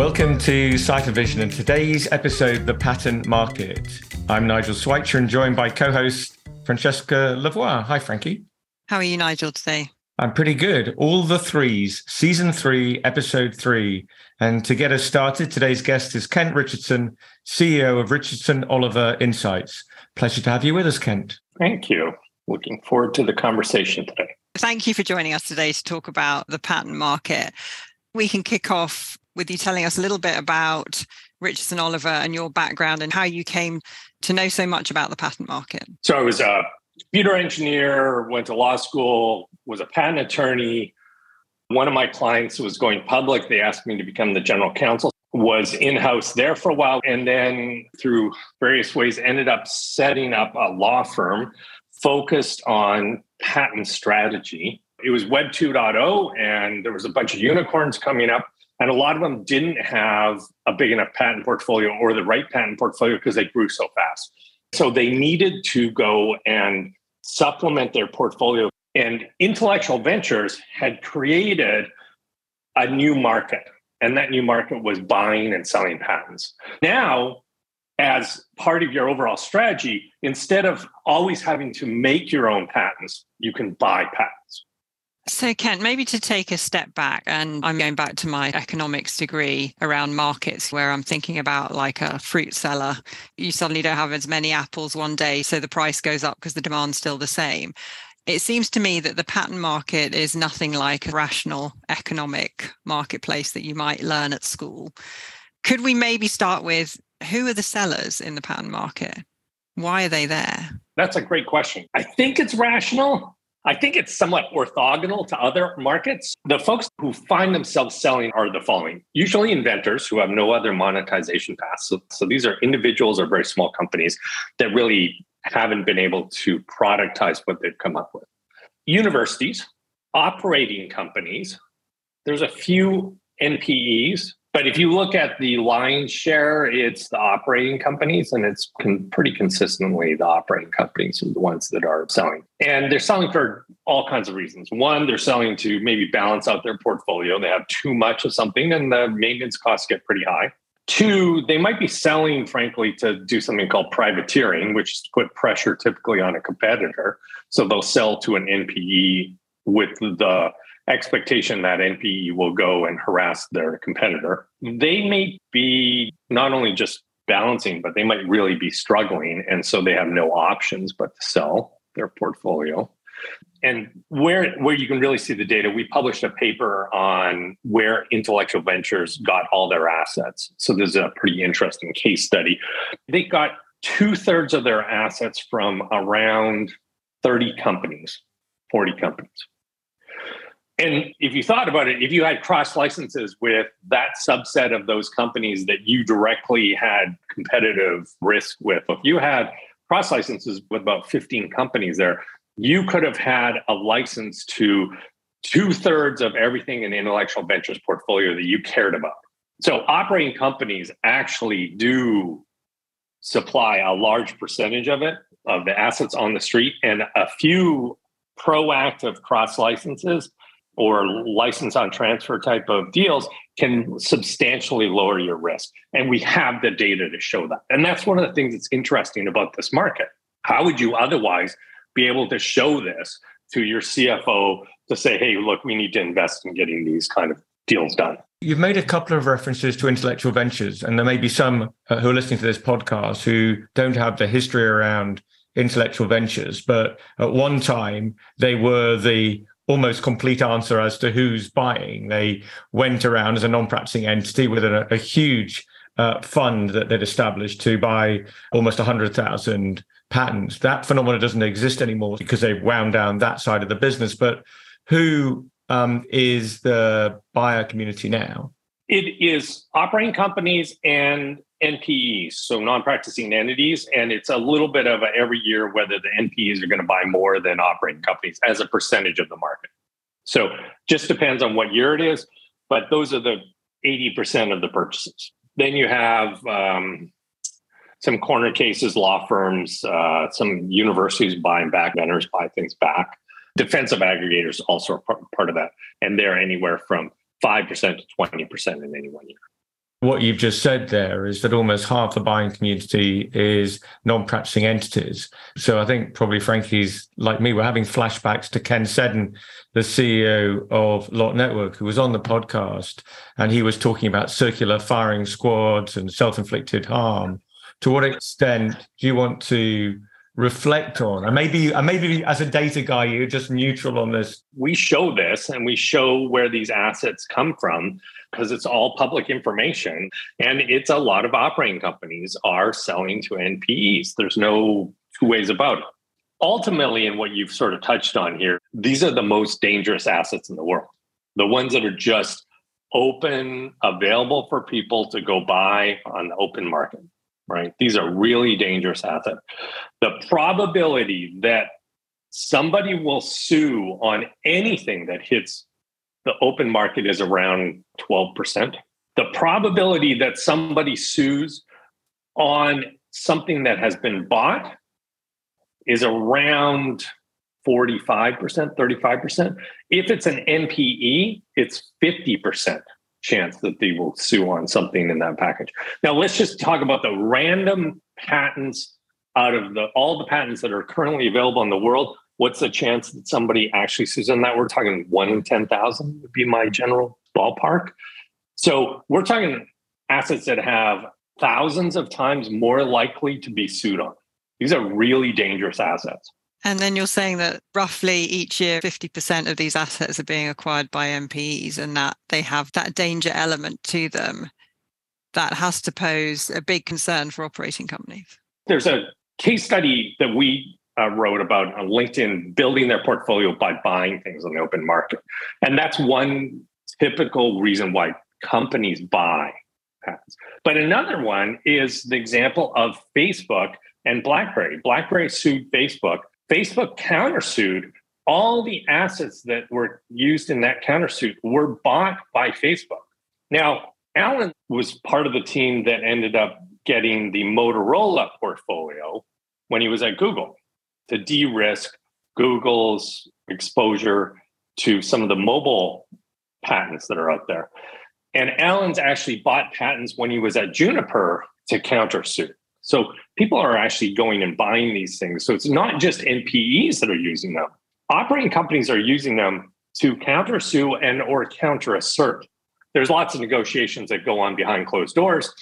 Welcome to Cypher Vision and today's episode, The Patent Market. I'm Nigel Swycher and joined by co host Francesca Lavoie. Hi, Frankie. How are you, Nigel, today? I'm pretty good. All the threes, season three, episode three. And to get us started, today's guest is Kent Richardson, CEO of Richardson Oliver Insights. Pleasure to have you with us, Kent. Thank you. Looking forward to the conversation today. Thank you for joining us today to talk about the patent market. We can kick off with you telling us a little bit about Richardson Oliver and your background and how you came to know so much about the patent market. So I was a computer engineer, went to law school, was a patent attorney. One of my clients was going public. They asked me to become the general counsel. Was in house there for a while, and then through various ways ended up setting up a law firm focused on patent strategy. It was Web 2.0, and there was a bunch of unicorns coming up. And a lot of them didn't have a big enough patent portfolio or the right patent portfolio because they grew so fast. So they needed to go and supplement their portfolio. And intellectual ventures had created a new market. And that new market was buying and selling patents. Now, as part of your overall strategy, instead of always having to make your own patents, you can buy patents. So, Kent, maybe to take a step back, and I'm going back to my economics degree around markets where I'm thinking about like a fruit seller. You suddenly don't have as many apples one day, so the price goes up because the demand's still the same. It seems to me that the patent market is nothing like a rational economic marketplace that you might learn at school. Could we maybe start with who are the sellers in the patent market? Why are they there? That's a great question. I think it's rational. I think it's somewhat orthogonal to other markets. The folks who find themselves selling are the following usually inventors who have no other monetization paths. So, so these are individuals or very small companies that really haven't been able to productize what they've come up with. Universities, operating companies, there's a few NPEs but if you look at the lion's share, it's the operating companies, and it's con- pretty consistently the operating companies are the ones that are selling. And they're selling for all kinds of reasons. One, they're selling to maybe balance out their portfolio. They have too much of something, and the maintenance costs get pretty high. Two, they might be selling, frankly, to do something called privateering, which is to put pressure typically on a competitor. So they'll sell to an NPE with the expectation that NPE will go and harass their competitor. They may be not only just balancing, but they might really be struggling. And so they have no options but to sell their portfolio. And where, where you can really see the data, we published a paper on where intellectual ventures got all their assets. So this is a pretty interesting case study. They got two thirds of their assets from around 30 companies, 40 companies. And if you thought about it, if you had cross licenses with that subset of those companies that you directly had competitive risk with, if you had cross licenses with about 15 companies there, you could have had a license to two thirds of everything in the intellectual ventures portfolio that you cared about. So operating companies actually do supply a large percentage of it, of the assets on the street, and a few proactive cross licenses or license on transfer type of deals can substantially lower your risk. And we have the data to show that. And that's one of the things that's interesting about this market. How would you otherwise be able to show this to your CFO to say, hey, look, we need to invest in getting these kind of deals done? You've made a couple of references to intellectual ventures, and there may be some uh, who are listening to this podcast who don't have the history around intellectual ventures, but at one time they were the almost complete answer as to who's buying. They went around as a non-practicing entity with a, a huge uh, fund that they'd established to buy almost 100,000 patents. That phenomenon doesn't exist anymore because they've wound down that side of the business. But who um, is the buyer community now? It is operating companies and NPEs, so non-practicing entities, and it's a little bit of a every year whether the NPEs are going to buy more than operating companies as a percentage of the market. So just depends on what year it is, but those are the 80% of the purchases. Then you have um, some corner cases, law firms, uh, some universities buying back, vendors buy things back. Defensive aggregators also are part of that, and they're anywhere from 5% to 20% in any one year. What you've just said there is that almost half the buying community is non-practicing entities. So I think probably Frankie's like me, we're having flashbacks to Ken Seddon, the CEO of Lot Network, who was on the podcast, and he was talking about circular firing squads and self-inflicted harm. To what extent do you want to reflect on? And maybe, and maybe as a data guy, you're just neutral on this. We show this and we show where these assets come from because it's all public information. And it's a lot of operating companies are selling to NPEs. There's no two ways about it. Ultimately, and what you've sort of touched on here, these are the most dangerous assets in the world. The ones that are just open, available for people to go buy on the open market, right? These are really dangerous assets. The probability that somebody will sue on anything that hits the open market is around 12%. The probability that somebody sues on something that has been bought is around 45%, 35%. If it's an NPE, it's 50% chance that they will sue on something in that package. Now let's just talk about the random patents out of the all the patents that are currently available in the world what's the chance that somebody actually sues on that? We're talking one in 10,000 would be my general ballpark. So we're talking assets that have thousands of times more likely to be sued on. These are really dangerous assets. And then you're saying that roughly each year, 50% of these assets are being acquired by NPEs and that they have that danger element to them. That has to pose a big concern for operating companies. There's a case study that we uh, wrote about on LinkedIn building their portfolio by buying things on the open market. And that's one typical reason why companies buy patents. But another one is the example of Facebook and BlackBerry. BlackBerry sued Facebook. Facebook countersued. All the assets that were used in that countersuit were bought by Facebook. Now, Alan was part of the team that ended up getting the Motorola portfolio when he was at Google to de risk Google's exposure to some of the mobile patents that are out there. And Alan's actually bought patents when he was at Juniper to countersuit. So people are actually going and buying these things. So it's not just NPEs that are using them. Operating companies are using them to counter sue and or counter assert. There's lots of negotiations that go on behind closed doors.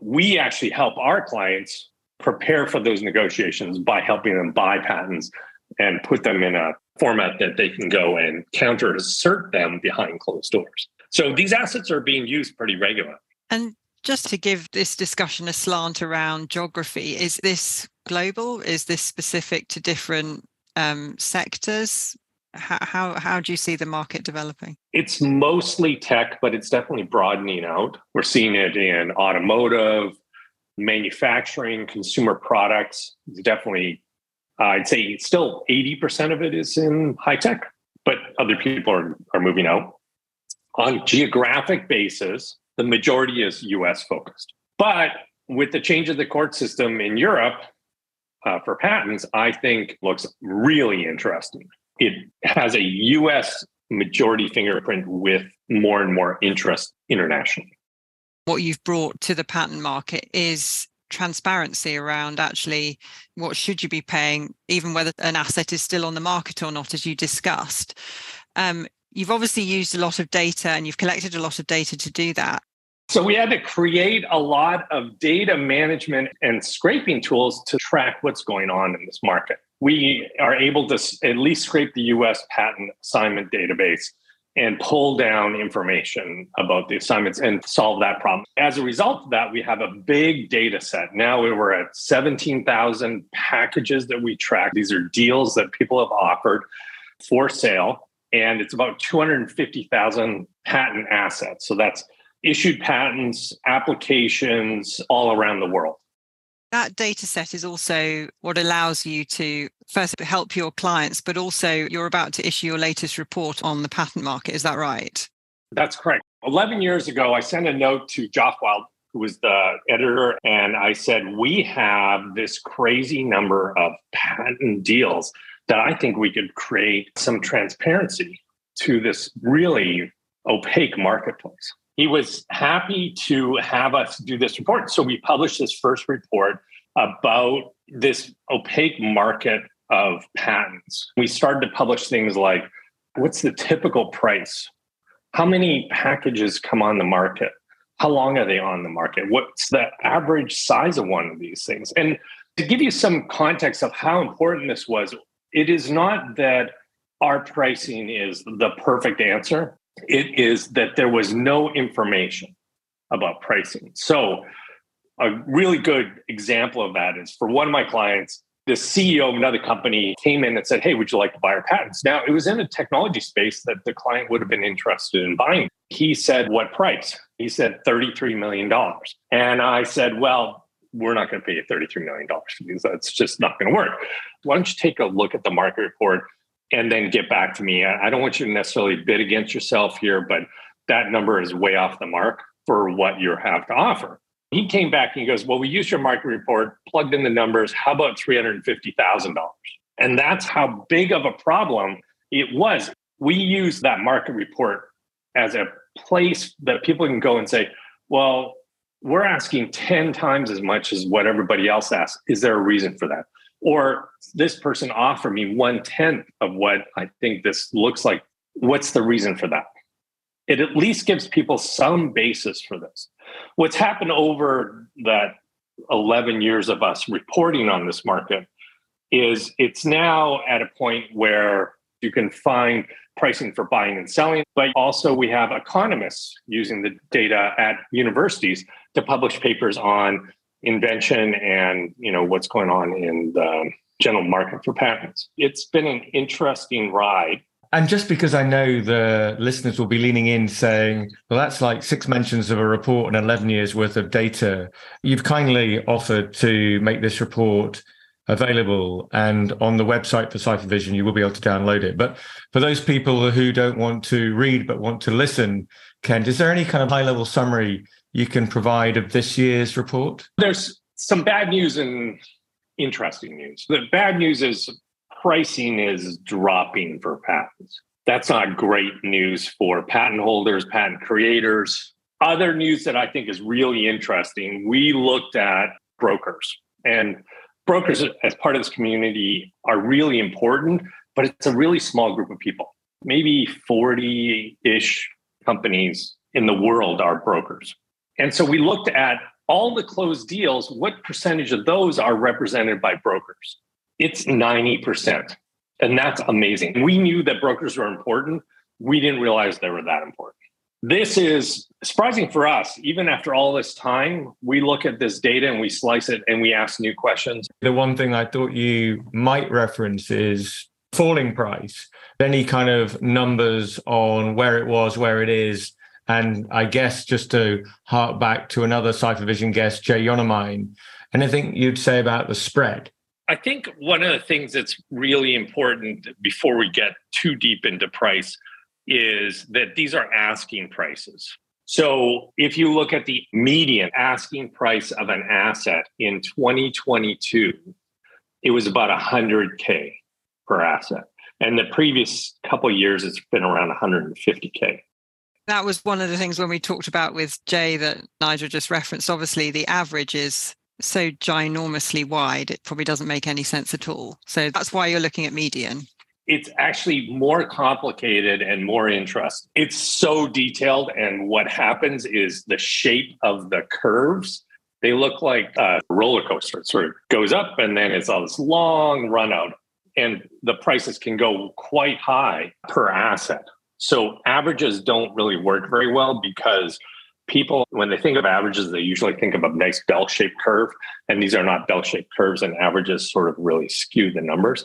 We actually help our clients prepare for those negotiations by helping them buy patents and put them in a format that they can go and counter assert them behind closed doors. So these assets are being used pretty regularly. And just to give this discussion a slant around geography, is this global? Is this specific to different um, sectors? How, how, how do you see the market developing? It's mostly tech, but it's definitely broadening out. We're seeing it in automotive, manufacturing, consumer products is definitely, uh, I'd say still 80% of it is in high tech, but other people are, are moving out. On geographic basis, the majority is US focused. But with the change of the court system in Europe uh, for patents, I think looks really interesting. It has a US majority fingerprint with more and more interest internationally what you've brought to the patent market is transparency around actually what should you be paying even whether an asset is still on the market or not as you discussed um, you've obviously used a lot of data and you've collected a lot of data to do that so we had to create a lot of data management and scraping tools to track what's going on in this market we are able to at least scrape the us patent assignment database and pull down information about the assignments and solve that problem. As a result of that, we have a big data set. Now we were at 17,000 packages that we track. These are deals that people have offered for sale, and it's about 250,000 patent assets. So that's issued patents, applications all around the world that data set is also what allows you to first help your clients, but also you're about to issue your latest report on the patent market. Is that right? That's correct. 11 years ago, I sent a note to Joff Wild, who was the editor, and I said, We have this crazy number of patent deals that I think we could create some transparency to this really opaque marketplace. he was happy to have us do this report. So we published this first report about this opaque market of patents. We started to publish things like what's the typical price? How many packages come on the market? How long are they on the market? What's the average size of one of these things? And to give you some context of how important this was, it is not that our pricing is the perfect answer. It is that there was no information about pricing. So, a really good example of that is for one of my clients, the CEO of another company came in and said, Hey, would you like to buy our patents? Now, it was in a technology space that the client would have been interested in buying. He said, What price? He said, $33 million. And I said, Well, we're not going to pay you $33 million because that's just not going to work. Why don't you take a look at the market report and then get back to me? I don't want you to necessarily bid against yourself here, but that number is way off the mark for what you have to offer. He came back and he goes, Well, we used your market report, plugged in the numbers. How about $350,000? And that's how big of a problem it was. We use that market report as a place that people can go and say, Well, we're asking 10 times as much as what everybody else asks. Is there a reason for that? Or this person offered me one tenth of what I think this looks like. What's the reason for that? It at least gives people some basis for this. What's happened over that 11 years of us reporting on this market is it's now at a point where you can find pricing for buying and selling, but also we have economists using the data at universities to publish papers on invention and you know what's going on in the general market for patents. It's been an interesting ride and just because I know the listeners will be leaning in saying, well, that's like six mentions of a report and 11 years worth of data, you've kindly offered to make this report available and on the website for Cyphervision, you will be able to download it. But for those people who don't want to read but want to listen, Kent, is there any kind of high level summary you can provide of this year's report? There's some bad news and interesting news. The bad news is pricing is dropping for patents. That's not great news for patent holders, patent creators. Other news that I think is really interesting we looked at brokers, and brokers, as part of this community, are really important, but it's a really small group of people. Maybe 40 ish companies in the world are brokers. And so we looked at all the closed deals, what percentage of those are represented by brokers? it's 90%. And that's amazing. We knew that brokers were important. We didn't realize they were that important. This is surprising for us. Even after all this time, we look at this data and we slice it and we ask new questions. The one thing I thought you might reference is falling price, any kind of numbers on where it was, where it is. And I guess just to hark back to another Cyphervision guest, Jay Yonamine, anything you'd say about the spread? I think one of the things that's really important before we get too deep into price is that these are asking prices. So if you look at the median asking price of an asset in 2022, it was about 100K per asset. And the previous couple years, it's been around 150K. That was one of the things when we talked about with Jay that Nigel just referenced. Obviously, the average is so ginormously wide, it probably doesn't make any sense at all. So that's why you're looking at median. It's actually more complicated and more interesting. It's so detailed. And what happens is the shape of the curves, they look like a roller coaster. It sort of goes up and then it's all this long run out. And the prices can go quite high per asset. So averages don't really work very well because people, when they think of averages, they usually think of a nice bell shaped curve. And these are not bell shaped curves, and averages sort of really skew the numbers.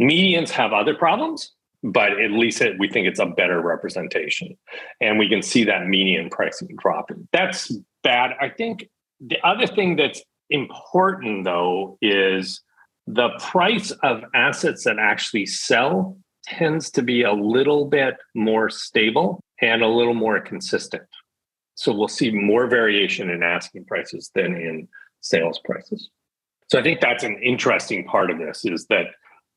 Medians have other problems, but at least it, we think it's a better representation. And we can see that median pricing dropping. That's bad. I think the other thing that's important, though, is the price of assets that actually sell tends to be a little bit more stable and a little more consistent. So we'll see more variation in asking prices than in sales prices. So I think that's an interesting part of this is that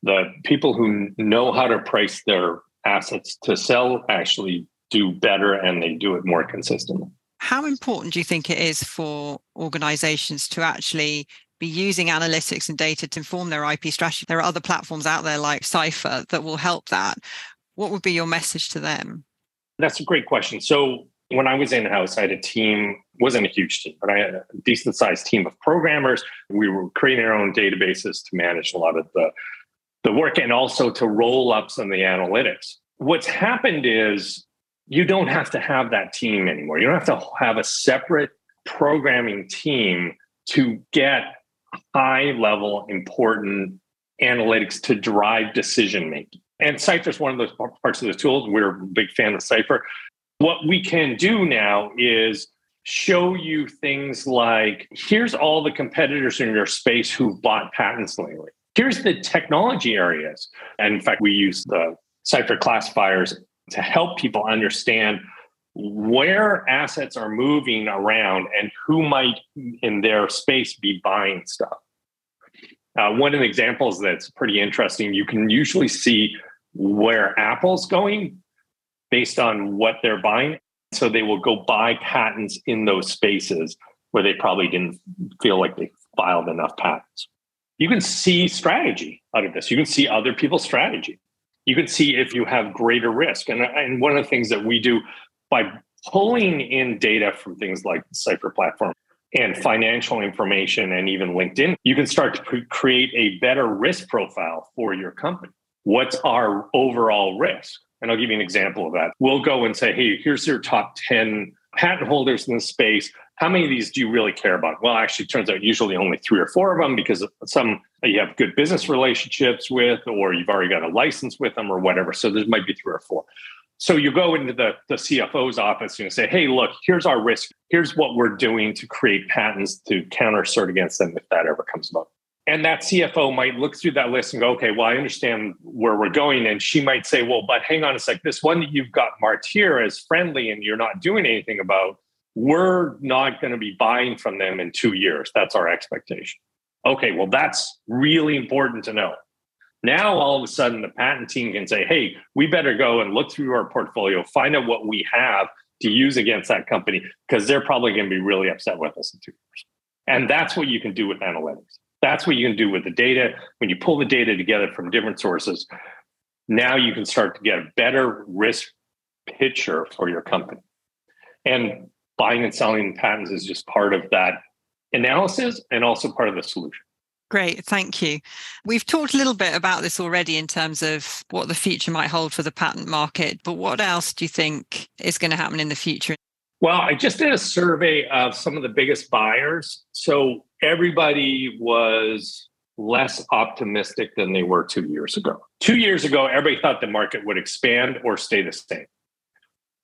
the people who know how to price their assets to sell actually do better and they do it more consistently. How important do you think it is for organizations to actually be using analytics and data to inform their IP strategy? There are other platforms out there like Cypher that will help that. What would be your message to them? That's a great question. So when I was in house, I had a team, wasn't a huge team, but I had a decent sized team of programmers. We were creating our own databases to manage a lot of the, the work and also to roll up some of the analytics. What's happened is you don't have to have that team anymore. You don't have to have a separate programming team to get high level important analytics to drive decision making. And Cypher is one of those parts of the tools. We're a big fan of Cypher. What we can do now is show you things like here's all the competitors in your space who've bought patents lately. Here's the technology areas. And in fact, we use the Cypher classifiers to help people understand where assets are moving around and who might in their space be buying stuff. Uh, one of the examples that's pretty interesting, you can usually see where Apple's going based on what they're buying. So they will go buy patents in those spaces where they probably didn't feel like they filed enough patents. You can see strategy out of this. You can see other people's strategy. You can see if you have greater risk. And, and one of the things that we do by pulling in data from things like the Cypher platform and financial information and even LinkedIn, you can start to create a better risk profile for your company. What's our overall risk? And I'll give you an example of that. We'll go and say, hey, here's your top 10 patent holders in the space. How many of these do you really care about? Well, actually, it turns out usually only three or four of them because some you have good business relationships with, or you've already got a license with them, or whatever. So there might be three or four. So you go into the, the CFO's office and say, hey, look, here's our risk. Here's what we're doing to create patents to counter assert against them if that ever comes about. And that CFO might look through that list and go, okay, well, I understand where we're going. And she might say, well, but hang on a sec, this one that you've got marked here as friendly and you're not doing anything about, we're not going to be buying from them in two years. That's our expectation. Okay, well, that's really important to know. Now, all of a sudden, the patent team can say, hey, we better go and look through our portfolio, find out what we have to use against that company, because they're probably going to be really upset with us in two years. And that's what you can do with analytics. That's what you can do with the data. When you pull the data together from different sources, now you can start to get a better risk picture for your company. And buying and selling patents is just part of that analysis and also part of the solution. Great, thank you. We've talked a little bit about this already in terms of what the future might hold for the patent market, but what else do you think is going to happen in the future? Well, I just did a survey of some of the biggest buyers. So everybody was less optimistic than they were two years ago. Two years ago, everybody thought the market would expand or stay the same.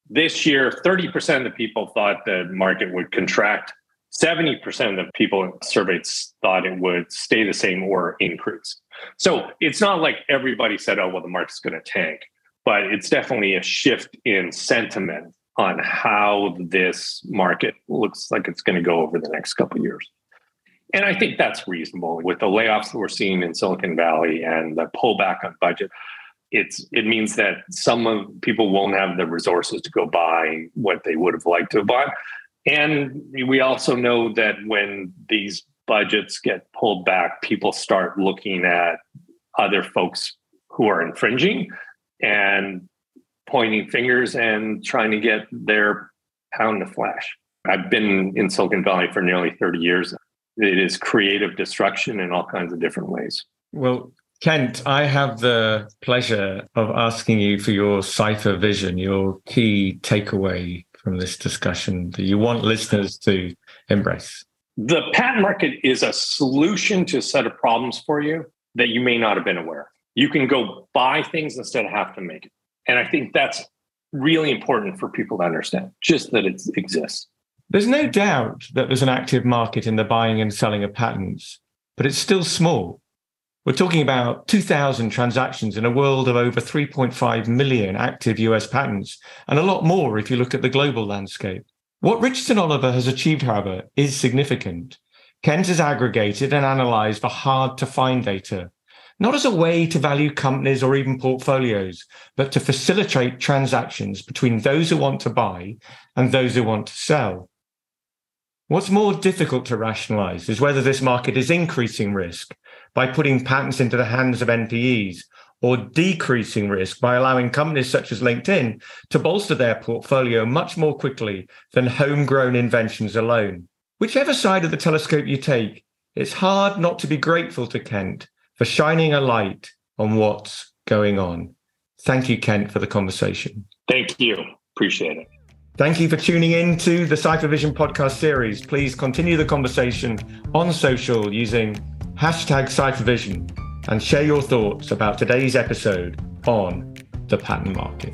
This year, 30% of the people thought the market would contract 70% of the people surveyed thought it would stay the same or increase. So it's not like everybody said, oh, well, the market's going to tank, but it's definitely a shift in sentiment on how this market looks like it's going to go over the next couple years. And I think that's reasonable with the layoffs that we're seeing in Silicon Valley and the pullback on budget. It's it means that some of people won't have the resources to go buy what they would have liked to have bought. And we also know that when these budgets get pulled back, people start looking at other folks who are infringing and pointing fingers and trying to get their pound of flesh. I've been in Silicon Valley for nearly 30 years. It is creative destruction in all kinds of different ways. Well, Kent, I have the pleasure of asking you for your Cypher vision, your key takeaway from this discussion that you want listeners to embrace? The patent market is a solution to a set of problems for you that you may not have been aware of. You can go buy things instead of have to make it. And I think that's really important for people to understand, just that it exists. There's no doubt that there's an active market in the buying and selling of patents, but it's still small. We're talking about 2,000 transactions in a world of over 3.5 million active US patents, and a lot more if you look at the global landscape. What Richardson Oliver has achieved, however, is significant. Kent has aggregated and analyzed the hard to find data, not as a way to value companies or even portfolios, but to facilitate transactions between those who want to buy and those who want to sell. What's more difficult to rationalize is whether this market is increasing risk by putting patents into the hands of NPEs or decreasing risk by allowing companies such as LinkedIn to bolster their portfolio much more quickly than homegrown inventions alone. Whichever side of the telescope you take, it's hard not to be grateful to Kent for shining a light on what's going on. Thank you, Kent, for the conversation. Thank you. Appreciate it. Thank you for tuning in to the Cyphervision podcast series. Please continue the conversation on social using hashtag Cyphervision and share your thoughts about today's episode on the patent market.